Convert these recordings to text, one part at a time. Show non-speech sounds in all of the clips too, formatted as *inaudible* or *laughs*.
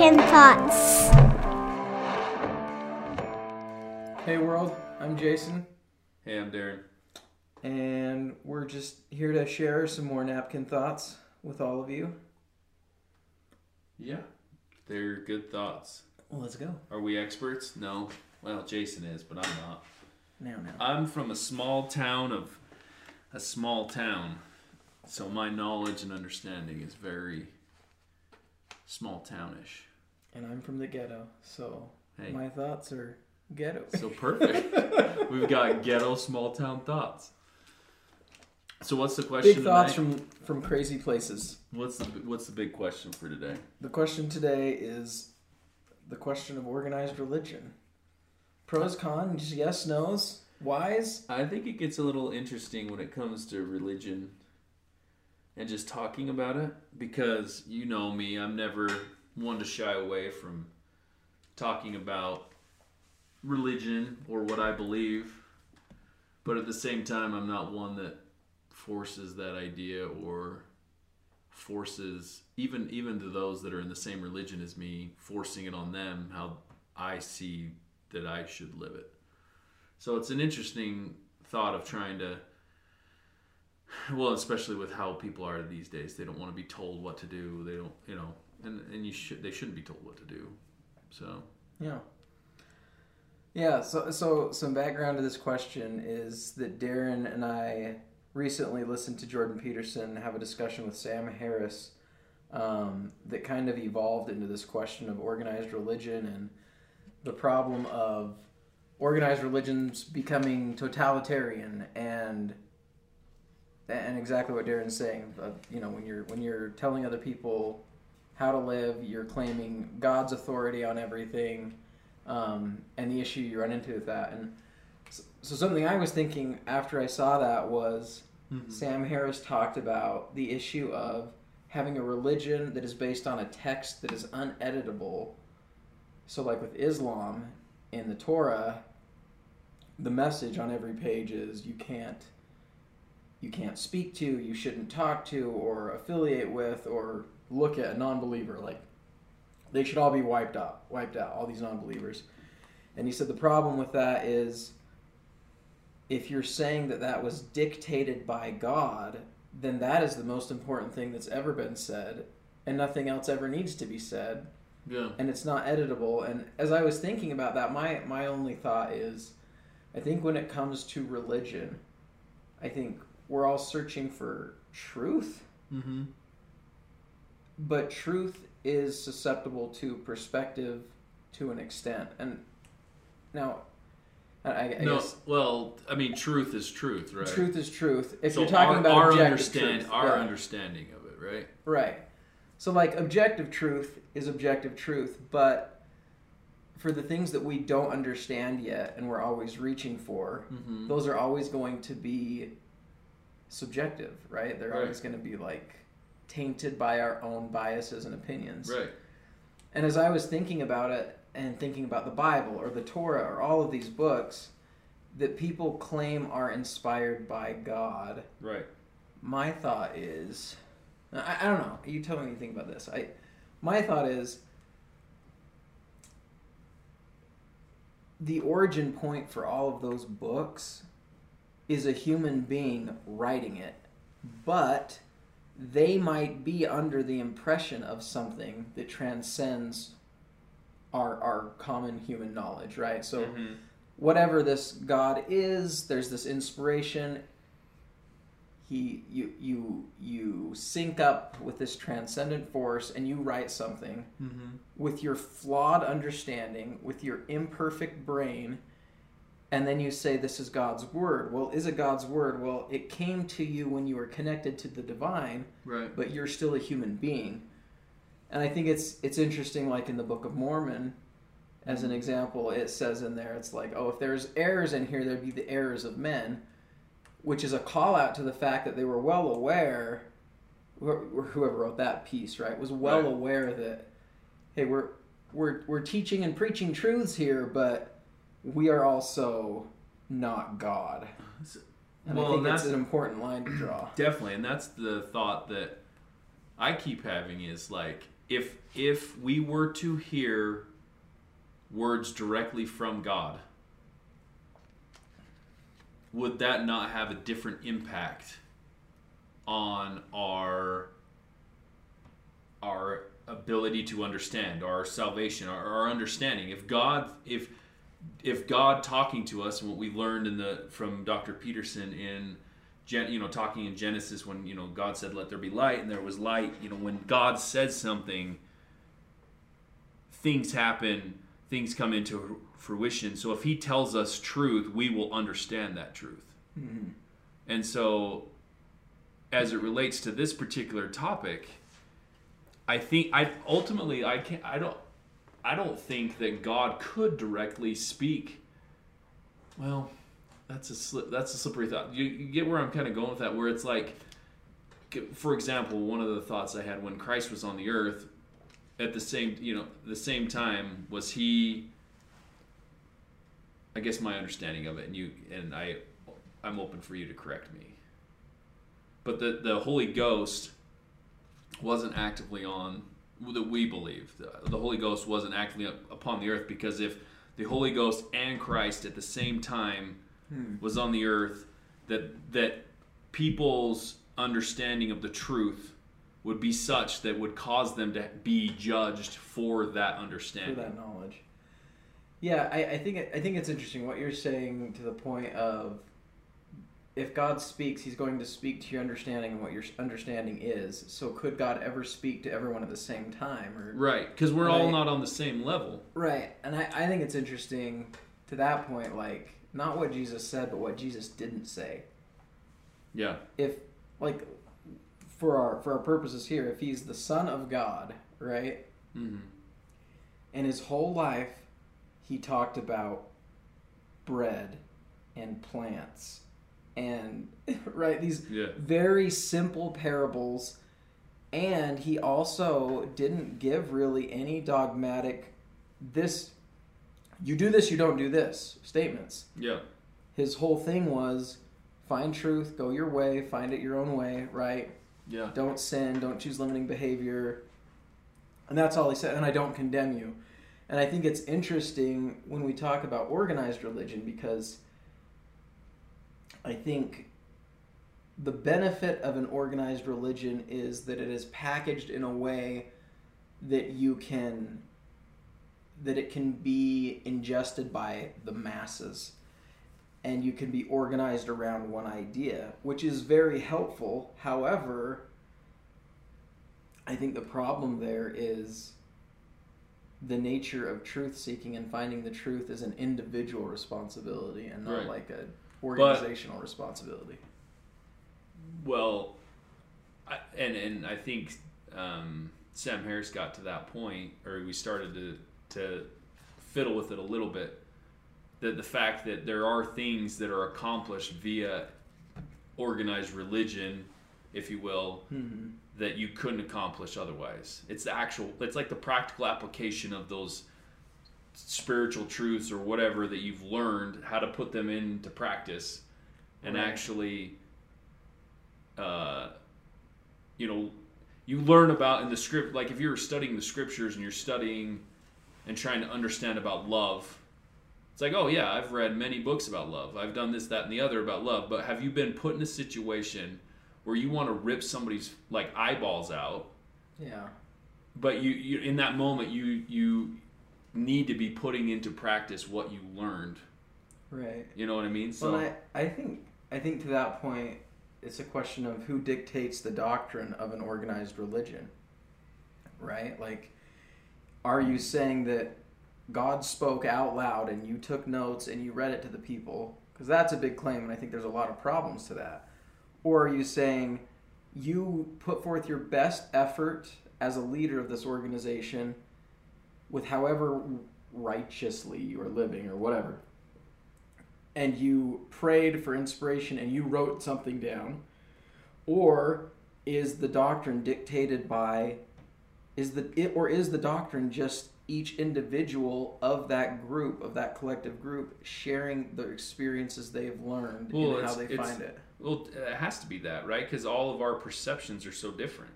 Napkin Thoughts. Hey world, I'm Jason, Hey, I'm Darren. and we're just here to share some more napkin thoughts with all of you. Yeah, they're good thoughts. Well, let's go. Are we experts? No. Well, Jason is, but I'm not. Now, now. I'm from a small town of a small town, so my knowledge and understanding is very small townish. And I'm from the ghetto, so Hey. my thoughts are ghetto. So perfect. *laughs* We've got ghetto small town thoughts. So what's the question? Big thoughts tonight? from from crazy places. What's the what's the big question for today? The question today is the question of organized religion. Pros, cons, yes, nos, whys. I think it gets a little interesting when it comes to religion and just talking about it because you know me, I'm never one to shy away from talking about religion or what I believe. But at the same time, I'm not one that forces that idea or forces even even to those that are in the same religion as me, forcing it on them how I see that I should live it. So it's an interesting thought of trying to, well, especially with how people are these days. They don't want to be told what to do. They don't, you know, and and you should they shouldn't be told what to do. So Yeah. Yeah, so so some background to this question is that Darren and I recently listened to Jordan Peterson have a discussion with Sam Harris um, that kind of evolved into this question of organized religion and the problem of organized religions becoming totalitarian and and exactly what Darren's saying. Uh, you know, when you're when you're telling other people how to live, you're claiming God's authority on everything, um, and the issue you run into with that. And so, so something I was thinking after I saw that was Sam Harris talked about the issue of having a religion that is based on a text that is uneditable. So, like with Islam in the Torah, the message on every page is you can't you can't speak to, you shouldn't talk to, or affiliate with, or look at a non-believer. Like they should all be wiped out, wiped out. All these non-believers. And he said the problem with that is if you're saying that that was dictated by God, then that is the most important thing that's ever been said, and nothing else ever needs to be said yeah, and it's not editable. And as I was thinking about that, my my only thought is, I think when it comes to religion, I think we're all searching for truth, mm-hmm. But truth is susceptible to perspective to an extent. And now, I, I no, guess well, I mean, truth is truth, right? truth is truth. If So you're talking our, about our understand truth, our yeah. understanding of it, right? Right. So, like, objective truth is objective truth, but for the things that we don't understand yet and we're always reaching for, Mm-hmm. those are always going to be subjective, right? They're Right. always going to be, like, tainted by our own biases and opinions. Right. And as I was thinking about it and thinking about the Bible or the Torah or all of these books that people claim are inspired by God, Right. my thought is I, I don't know you tell me what you think about this i my thought is the origin point for all of those books is a human being writing it but they might be under the impression of something that transcends our our common human knowledge right so Mhm. whatever this god is there's this inspiration he you you you sync up with this transcendent force and you write something Mm-hmm. with your flawed understanding with your imperfect brain and then you say this is god's word well is it god's word well it came to you when you were connected to the divine Right. but you're still a human being. And I think it's it's interesting, like in the Book of Mormon, as an mm-hmm. example, it says in there, it's like, oh, if there's errors in here, there'd be the errors of men, which is a call out to the fact that they were well aware, wh- whoever wrote that piece, right, was well Right. aware that, hey, we're we're we're teaching and preaching truths here, but we are also not God. And Well, I think that's- an important line to draw. Definitely, and that's the thought that I keep having is like if if we were to hear words directly from God, would that not have a different impact on our our ability to understand our salvation our, our understanding if god if if god talking to us and what we learned in the from dr peterson in Gen, you know talking in genesis when you know god said let there be light and there was light you know when god says something things happen things come into fruition. So if he tells us truth we will understand that truth. Mm-hmm. And so as it relates to this particular topic I think I ultimately I can't I don't I don't think that God could directly speak. Well, that's a slip, that's a slippery thought. You, you get where I'm kind of going with that, where it's like, for example, one of the thoughts I had when Christ was on the earth, at the same you know the same time was he. I guess my understanding of it, and you and I, I'm open for you to correct me. But the the Holy Ghost wasn't actively on that we believe the Holy Ghost wasn't actively upon the earth because if the Holy Ghost and Christ at the same time hmm. was on the earth, that that people's understanding of the truth would be such that would cause them to be judged for that understanding, for that knowledge. Yeah, I, I think I think it's interesting what you're saying to the point of if God speaks, He's going to speak to your understanding and what your understanding is. So, could God ever speak to everyone at the same time? Or right, because we're all not on the same level. Right, and I, I think it's interesting to that point, like not what Jesus said, but what Jesus didn't say. Yeah. If like for our for our purposes here, if He's the Son of God, right? Mm-hmm. And His whole life, He talked about bread and plants and *laughs* right these yeah. very simple parables. And he also didn't give really any dogmatic this you do this you don't do this statements. Yeah. His whole thing was find truth go your way find it your own way right? Yeah. Don't sin don't choose limiting behavior. And that's all he said and i don't condemn you. And i think it's interesting when we talk about organized religion because I think the benefit of an organized religion is that it is packaged in a way that you can that it can be ingested by the masses and you can be organized around one idea which is very helpful however i think the problem there is the nature of truth seeking and finding the truth is an individual responsibility and not right. like a organizational but, responsibility. Well, I, and and I think um, Sam Harris got to that point, or we started to to fiddle with it a little bit. That the fact that there are things that are accomplished via organized religion, if you will, mm-hmm. that you couldn't accomplish otherwise. It's the actual. It's like the practical application of those spiritual truths or whatever that you've learned, how to put them into practice, and right. actually, uh, you know, you learn about in the script. Like if you're studying the scriptures and you're studying and trying to understand about love, it's like, oh yeah, I've read many books about love. I've done this, that, and the other about love. But have you been put in a situation where you want to rip somebody's like eyeballs out? Yeah. But you, you in that moment you you need to be putting into practice what you learned. Right. You know what I mean? So well, I, I think I think to that point it's a question of who dictates the doctrine of an organized religion. Right? Like are you saying that God spoke out loud and you took notes and you read it to the people? Because that's a big claim and I think there's a lot of problems to that. Or are you saying you put forth your best effort as a leader of this organization with however righteously you are living or whatever, and you prayed for inspiration and you wrote something down, or is the doctrine dictated by is the it, or is the doctrine just each individual of that group of that collective group sharing the experiences they've learned well, and how they find it? Well it has to be that right? Because all of our perceptions are so different.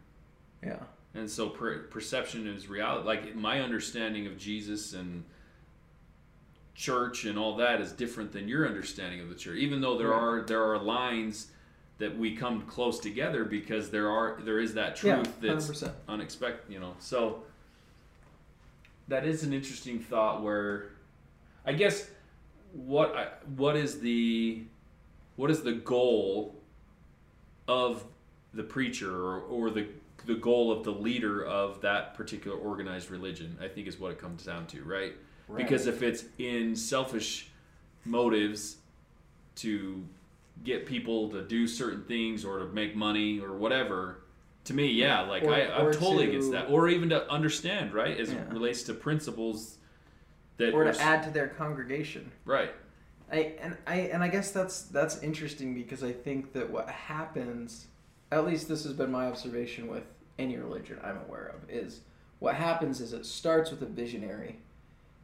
Yeah and so per- perception is reality. Like my understanding of Jesus and church and all that is different than your understanding of the church. Even though there are there are lines that we come close together because there are there is that Yeah, truth that's unexpected. You know, so that is an interesting thought. Where I guess what I, what is the what is the goal of the preacher or, or the the goal of the leader of that particular organized religion i think is what it comes down to right, Right. because if it's in selfish motives to get people to do certain things or to make money or whatever to me yeah like Or- I, i'm or totally to- against that or even to understand right as Yeah. it relates to principles that or to s- add to their congregation. right I and I and I guess that's that's interesting because I think that what happens, at least this has been my observation with any religion I'm aware of, is what happens is it starts with a visionary,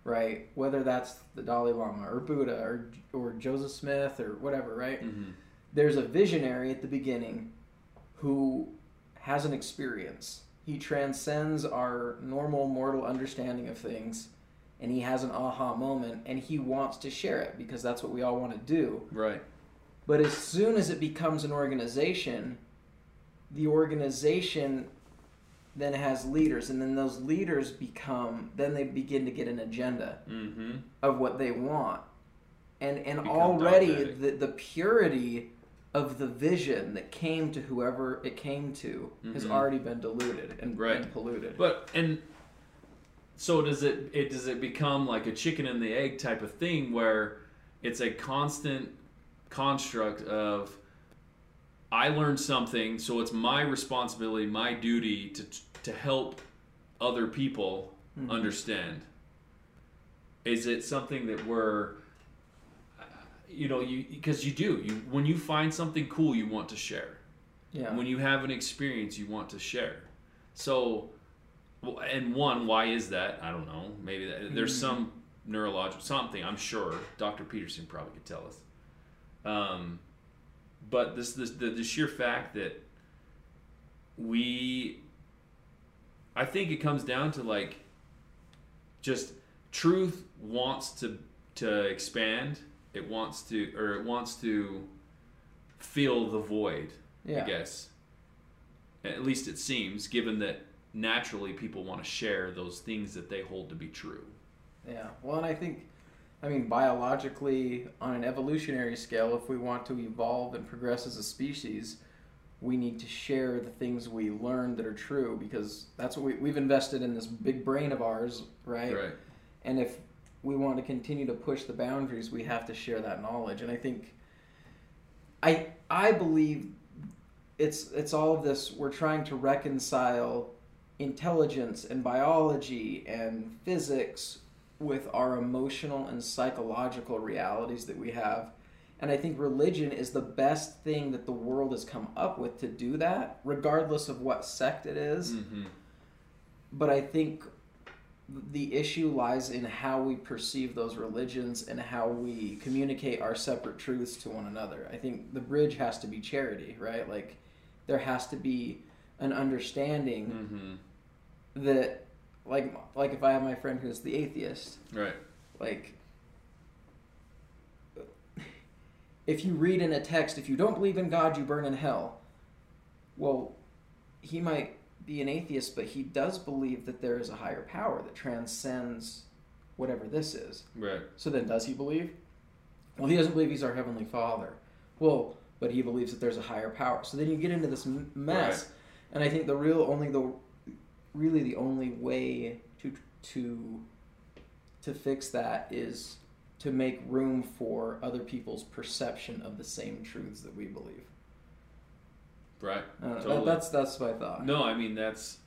right? Whether that's the Dalai Lama or Buddha or or Joseph Smith or whatever, right? hmm There's a visionary at the beginning who has an experience. He transcends our normal mortal understanding of things and he has an aha moment and he wants to share it because that's what we all want to do. right But as soon as it becomes an organization, the organization then has leaders and then those leaders become then they begin to get an agenda mm-hmm of what they want. And and Become already dogmatic. the, the purity of the vision that came to whoever it came to has Mhm. already been diluted and, Right. and polluted. But and so does it, it does it become like a chicken and the egg type of thing where it's a constant construct of I learned something, so it's my responsibility, my duty to to help other people Mhm. understand. Is it something that we're you know, you because you do. You when you find something cool you want to share yeah. when you have an experience you want to share so and one why is that i don't know maybe that, there's Mhm. some neurological something i'm sure dr peterson probably could tell us um, but this, this the, the sheer fact that we i think it comes down to like just truth wants to to expand it wants to or it wants to fill the void yeah. I guess. At least it seems, given that naturally people want to share those things that they hold to be true. Yeah. Well, and I think, I mean, biologically, on an evolutionary scale, if we want to evolve and progress as a species, we need to share the things we learn that are true because that's what we, we've invested in this big brain of ours, right? Right. And if we want to continue to push the boundaries, we have to share that knowledge. And I think, I I believe it's it's all of this. We're trying to reconcile intelligence and biology and physics with our emotional and psychological realities that we have. And I think religion is the best thing that the world has come up with to do that, regardless of what sect it is Mm-hmm. but I think the issue lies in how we perceive those religions and how we communicate our separate truths to one another. I think the bridge has to be charity, right? Like there has to be an understanding Mm-hmm. that like like if I have my friend who's the atheist, Right. like if you read in a text if you don't believe in God you burn in hell. Well, he might be an atheist but he does believe that there is a higher power that transcends whatever this is. Right. So then does he believe? Well, he doesn't believe he's our heavenly father. Well, but he believes that there's a higher power. So then you get into this mess. Right. And I think the real only the really the only way to to to fix that is to make room for other people's perception of the same truths that we believe. Right. Uh, I Totally. that, that's that's my thought. No, I mean that's.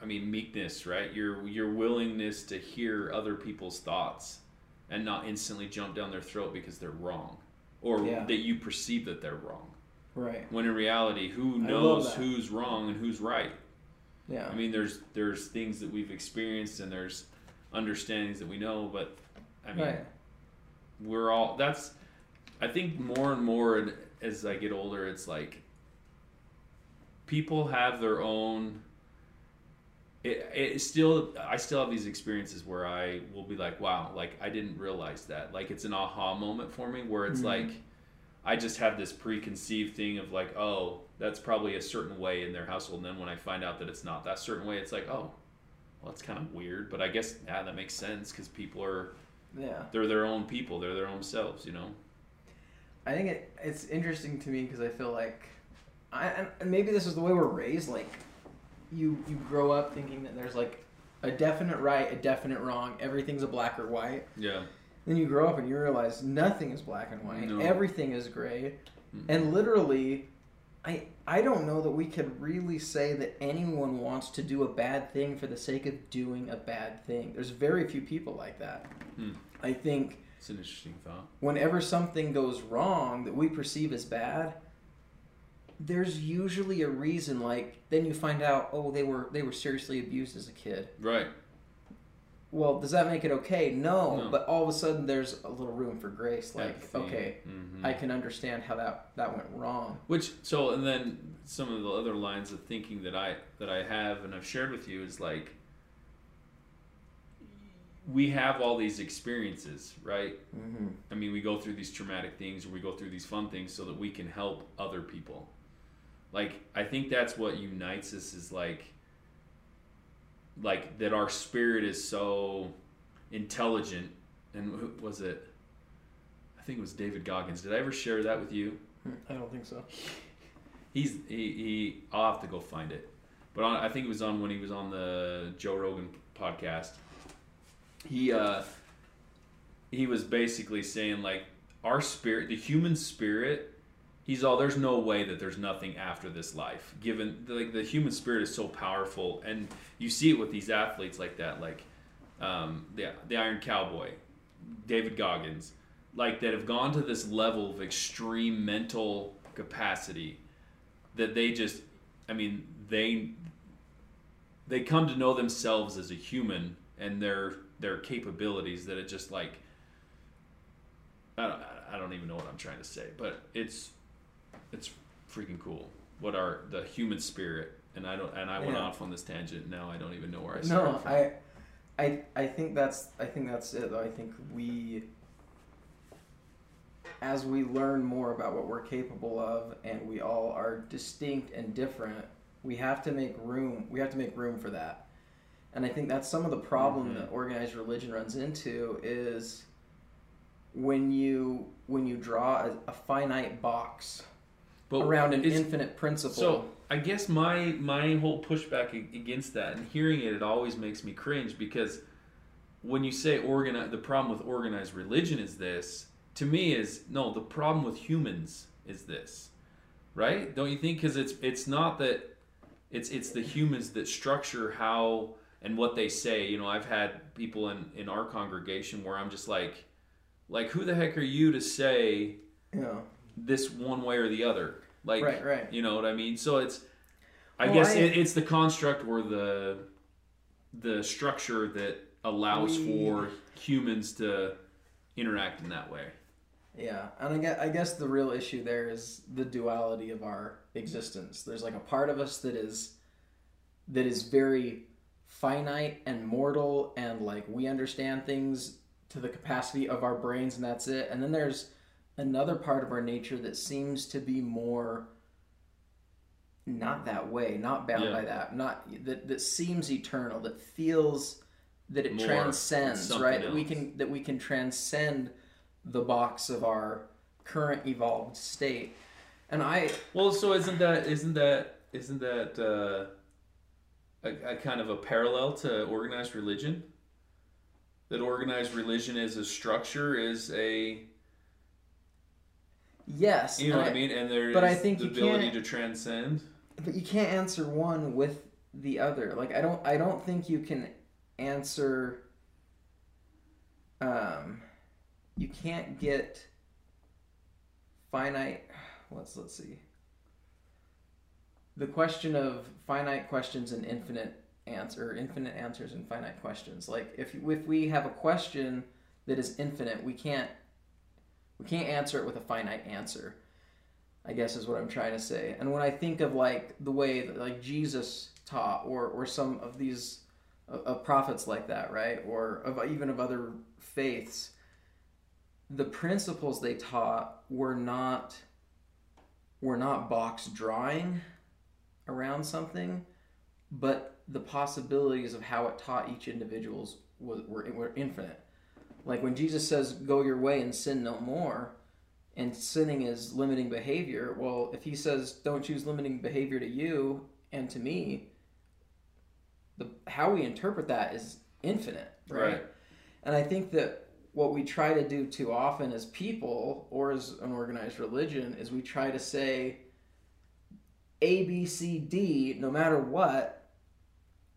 I mean meekness, right? Your your willingness to hear other people's thoughts, and not instantly jump down their throat because they're wrong, or Yeah. that you perceive that they're wrong. Right. When in reality, who knows who's wrong and who's right? Yeah. I mean, there's there's things that we've experienced and there's understandings that we know, but I mean, right. we're all. That's I think more and more and as I get older, it's like people have their own it, it still I still have these experiences where I will be like, wow, like I didn't realize that. Like it's an aha moment for me where it's Mhm. like I just have this preconceived thing of like, oh, that's probably a certain way in their household. And then when I find out that it's not that certain way, it's like, oh, well, that's kind of weird. But I guess yeah, that makes sense because people are Yeah. they're their own people, they're their own selves, you know. I think it, it's interesting to me because I feel like, I maybe this is the way we're raised. Like, you you grow up thinking that there's like a definite right, a definite wrong. Everything's a black or white. Yeah. Then you grow up and you realize nothing is black and white. No. Everything is gray. Mm. And literally, I I don't know that we could really say that anyone wants to do a bad thing for the sake of doing a bad thing. There's very few people like that. Hmm. I think It's an interesting thought. whenever something goes wrong that we perceive as bad, there's usually a reason. Like then you find out, oh, they were they were seriously abused as a kid. Right. Well, does that make it okay? No, No. but all of a sudden there's a little room for grace. Like, okay, Mhm. I can understand how that that went wrong. Which so and then some of the other lines of thinking that I that I have and I've shared with you is like we have all these experiences, right? Mm-hmm. I mean, we go through these traumatic things or we go through these fun things so that we can help other people. Like I think that's what unites us is like like that our spirit is so intelligent and who was it I think it was David Goggins. Did I ever share that with you? I don't think so. He's he, he I'll have to go find it. But on, I think it was on when he was on the Joe Rogan podcast. He uh he was basically saying like our spirit, the human spirit, he's all there's no way that there's nothing after this life. Given like the human spirit is so powerful and you see it with these athletes like that like um the the Iron Cowboy, David Goggins, like that have gone to this level of extreme mental capacity that they just i mean they they come to know themselves as a human and their their capabilities that it just like I don't, I don't even know what i'm trying to say but it's it's freaking cool what are the human spirit and i don't and i went Yeah. off on this tangent now i don't even know where i started No, from. I, I, I think that's I think that's it. Though I think we, as we learn more about what we're capable of, and we all are distinct and different, we have to make room. We have to make room for that. And I think that's some of the problem Mhm. that organized religion runs into is when you when you draw a, a finite box but around an infinite principle. So I guess my my whole pushback against that and hearing it, it always makes me cringe because when you say organize, the problem with organized religion is this. To me, is no. The problem with humans is this, right? Don't you think? Because it's it's not that it's it's the humans that structure how and what they say. You know, I've had people in in our congregation where I'm just like, like who the heck are you to say know, this one way or the other? Like, right, right. you know what I mean? So it's, I Well, guess I- it, it's the construct or the the structure that allows We- for humans to interact in that way. Yeah, and I guess, I guess the real issue there is the duality of our existence. There's like a part of us that is that is very finite and mortal and like we understand things to the capacity of our brains and that's it. And then there's another part of our nature that seems to be more not that way, not bound Yeah. by that, not that that seems eternal, that feels that it More, transcends, right? That we can that we can transcend the box of our current evolved state. And I Well, so isn't that isn't that isn't that uh, a, a kind of a parallel to organized religion? That organized religion as a structure is a yes, you know what I I- mean, and there is but I think the ability to transcend. but you can't answer one with the other. Like I don't I don't think you can answer um you can't get finite let's let's see. The question of finite questions and infinite answer infinite answers and finite questions. Like if if we have a question that is infinite, we can't we can't answer it with a finite answer. I guess is what I'm trying to say. And when I think of like the way that like Jesus taught, or or some of these uh, of prophets like that, right? Or of even of other faiths, the principles they taught were not were not box drawing around something, but the possibilities of how it taught each individual's were, were infinite. Like when Jesus says, "Go your way and sin no more," and sinning is limiting behavior. Well, if he says, "Don't choose limiting behavior to you and to me," the how we interpret that is infinite, right? Right. And I think that what we try to do too often as people or as an organized religion is we try to say A, B, C, D, no matter what,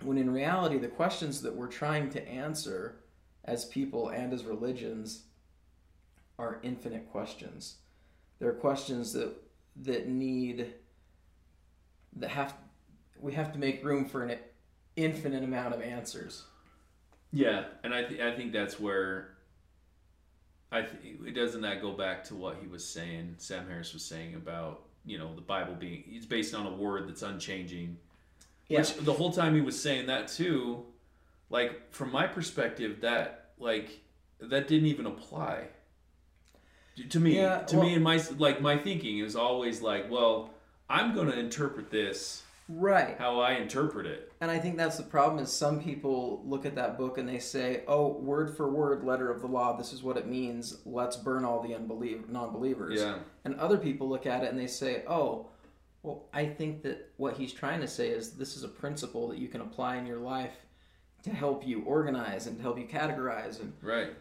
when in reality, the questions that we're trying to answer as people and as religions are infinite questions. They're questions that that need that have we have to make room for an infinite amount of answers. Yeah, and I th- I think that's where I th- it doesn't that go back to what he was saying. Sam Harris was saying about you know the Bible being it's based on a word that's unchanging. Yeah. Which the whole time he was saying that too, like from my perspective, that like that didn't even apply to me. Yeah, to well- me, and my like my thinking is always like, well, I'm going to interpret this Right. how I interpret it. And I think that's the problem is some people look at that book and they say, "Oh, word for word, letter of the law. This is what it means. Let's burn all the unbeliev- non-believers." Yeah. And other people look at it and they say, "Oh, well, I think that what he's trying to say is this is a principle that you can apply in your life to help you organize and to help you categorize and Right.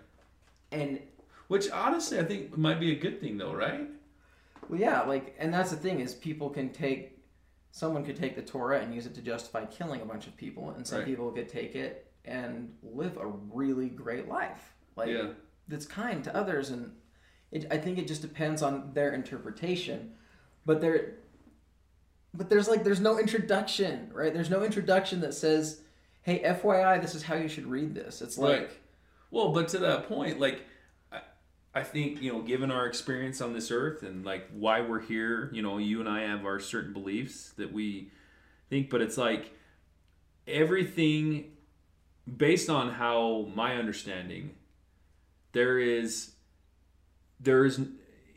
and Which honestly, I think might be a good thing though, right? well, yeah, like and that's the thing is people can take someone could take the Torah and use it to justify killing a bunch of people, and some Right. people could take it and live a really great life. Like Yeah. that's kind to others and it, I think it just depends on their interpretation but there but there's like there's no introduction right there's no introduction that says hey FYI this is how you should read this it's like Right. Well, but to that point, like, I, I think, you know, given our experience on this earth and, like, why we're here, you know, you and I have our certain beliefs that we think, but it's like everything based on how my understanding, there is, there is,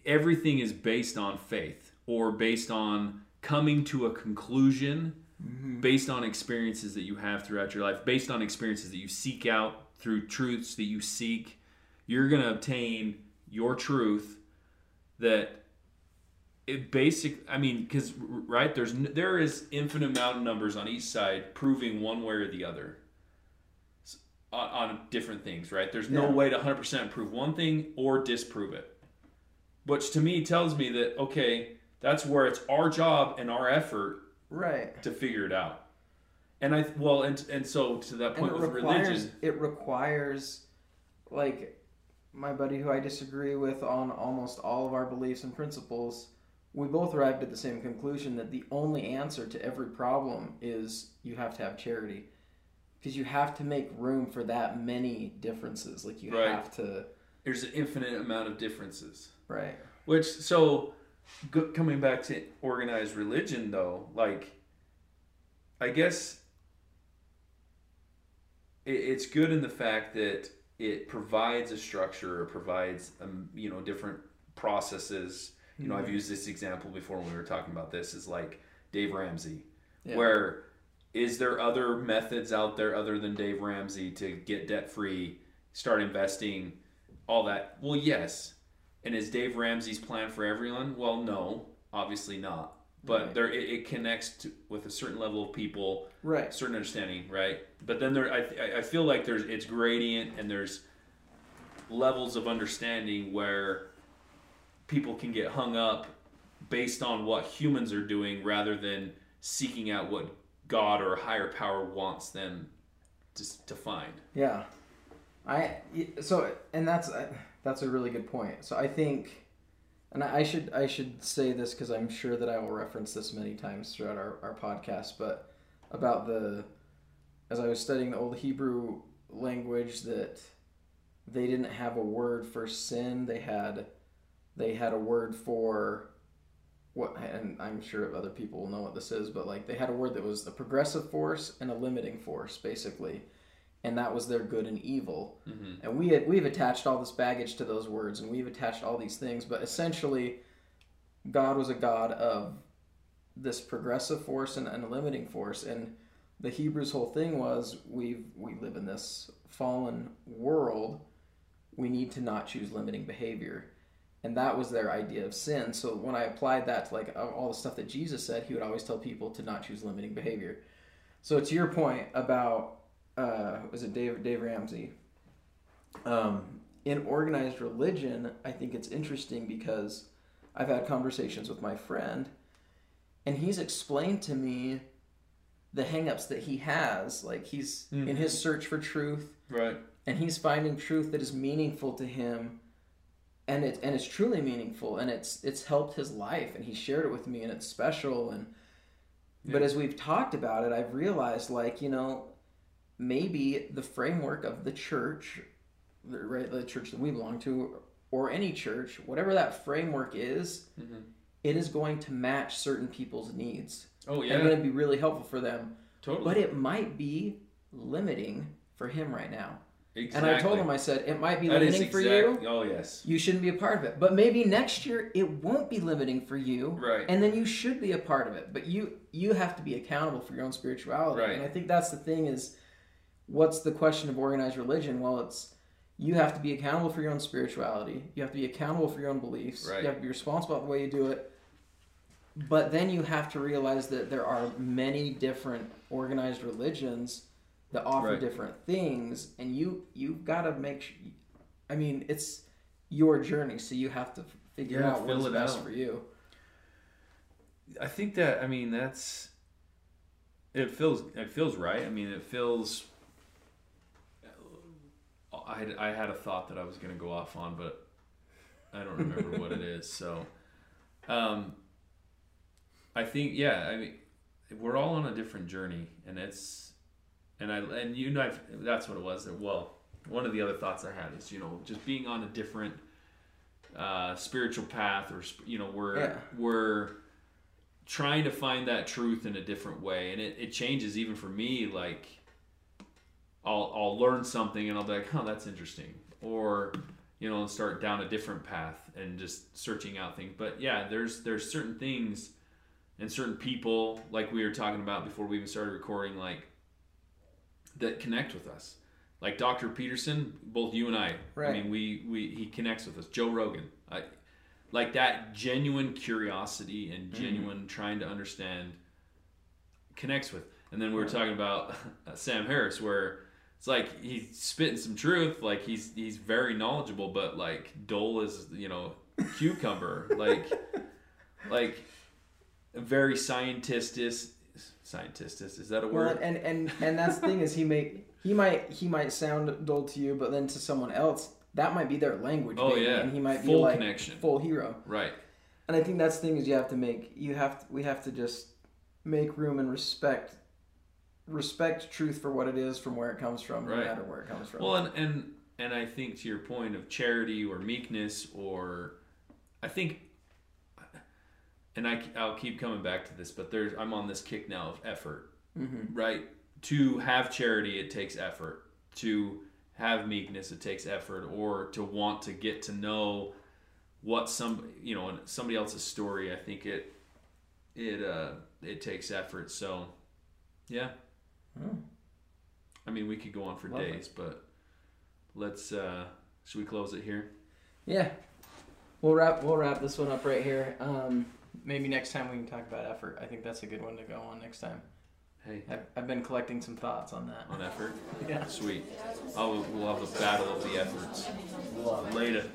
everything is based on faith or based on coming to a conclusion Mm-hmm. based on experiences that you have throughout your life, based on experiences that you seek out through truths that you seek, you're going to obtain your truth that it basic I mean cuz right there's there is infinite amount of numbers on each side proving one way or the other on, on different things, right? There's no Yeah. way to 100% prove one thing or disprove it. Which to me tells me that okay, that's where it's our job and our effort right to figure it out. And I well, and and so to that point it with requires religion, it requires like my buddy who I disagree with on almost all of our beliefs and principles we both arrived at the same conclusion that the only answer to every problem is you have to have charity because you have to make room for that many differences like you Right. have to there's an infinite amount of differences. right Which so go, coming back to organized religion though, like I guess it, it's good in the fact that it provides a structure, it provides um, you know different processes. You know, I've used this example before when we were talking about this. Is like Dave Ramsey, Yeah. where is there other methods out there other than Dave Ramsey to get debt free, start investing, all that? Well, yes. And is Dave Ramsey's plan for everyone? Well, no, obviously not. But Right. there, it, it connects to, with a certain level of people, right certain understanding, right? But then there, I, I- feel like there's it's gradient and there's levels of understanding where people can get hung up based on what humans are doing rather than seeking out what God or a higher power wants them to, to find. Yeah, I so and that's that's a really good point. So I think, and I should I should say this because I'm sure that I will reference this many times throughout our, our podcast. But about the as I was studying the old Hebrew language, that they didn't have a word for sin. They had they had a word for what, and I'm sure other people will know what this is, but like they had a word that was a progressive force and a limiting force, basically, and that was their good and evil. Mm-hmm. And we had, we've attached all this baggage to those words, and we've attached all these things, but essentially, God was a God of this progressive force and, and a limiting force, and the Hebrews' whole thing was we we live in this fallen world. We need to not choose limiting behavior and that was their idea of sin so when i applied that to like all the stuff that jesus said he would always tell people to not choose limiting behavior so to your point about uh was it dave dave ramsey um in organized religion i think it's interesting because i've had conversations with my friend and he's explained to me the hangups that he has like he's in Mhm. his search for truth Right. and he's finding truth that is meaningful to him and it and it's truly meaningful and it's it's helped his life and he shared it with me and it's special and but as we've talked about it I've realized like you know maybe the framework of the church the, right the church that we belong to or any church whatever that framework is Mhm. it is going to match certain people's needs Oh yeah, and going to be really helpful for them totally. but it might be limiting for him right now exactly. and I told him, I said, it might be That limiting for you. Oh yes. You shouldn't be a part of it. But maybe next year it won't be limiting for you. Right. And then you should be a part of it. But you you have to be accountable for your own spirituality. Right. And I think that's the thing is what's the question of organized religion? Well, it's you have to be accountable for your own spirituality. You have to be accountable for your own beliefs. Right. You have to be responsible for the way you do it. But then you have to realize that there are many different organized religions that offer Right. different things, and you you've got to make. Sure, I mean, it's your journey, so you have to figure Yeah, out what's best out. for you. I think that I mean that's it feels it feels right. I mean it feels I had, I had a thought that I was going to go off on but I don't remember *laughs* what it is. So um I think yeah, I mean we're all on a different journey and it's and I and you know I've, that's what it was. Well, one of the other thoughts I had is you know just being on a different uh, spiritual path or you know we're Yeah. we're trying to find that truth in a different way and it, it changes even for me like I'll I'll learn something and I'll be like oh that's interesting. Or you know and start down a different path and just searching out things. But yeah there's there's certain things and certain people like we were talking about before we even started recording like that connect with us. Like Dr. Peterson both you and I I mean we we he connects with us. Joe Rogan. I like that genuine curiosity and mm-hmm. genuine trying to understand connects with. And then we were talking about *laughs* Sam Harris where it's like he's spitting some truth like he's he's very knowledgeable but like Dole is you know cucumber *laughs* like like very scientistist scientistist is that a Well, word and and and that's the thing is he may he might he might sound dull to you, but then to someone else that might be their language. Oh, maybe, yeah. and he might be Full like connection. full hero. right And I think that's the thing is you have to make you have to, we have to just make room and respect respect truth for what it is from where it comes from, no matter where it comes from. Well, and and and I think to your point of charity or meekness, or I think, and I I'll keep coming back to this, but there's I'm on this kick now of effort, hmm right? To have charity, it takes effort. To have meekness, it takes effort, or to want to get to know what some you know somebody else's story. I think it it uh it takes effort. So, yeah. Oh. I mean, we could go on for Love it. days, but let's. uh Should we close it here? Yeah. We'll wrap we'll wrap this one up right here. Um, maybe next time we can talk about effort. I think that's a good one to go on next time. Hey, I've, I've been collecting some thoughts on that. on effort. *laughs* Yeah. Sweet. Oh, we'll have a battle of the efforts. Later.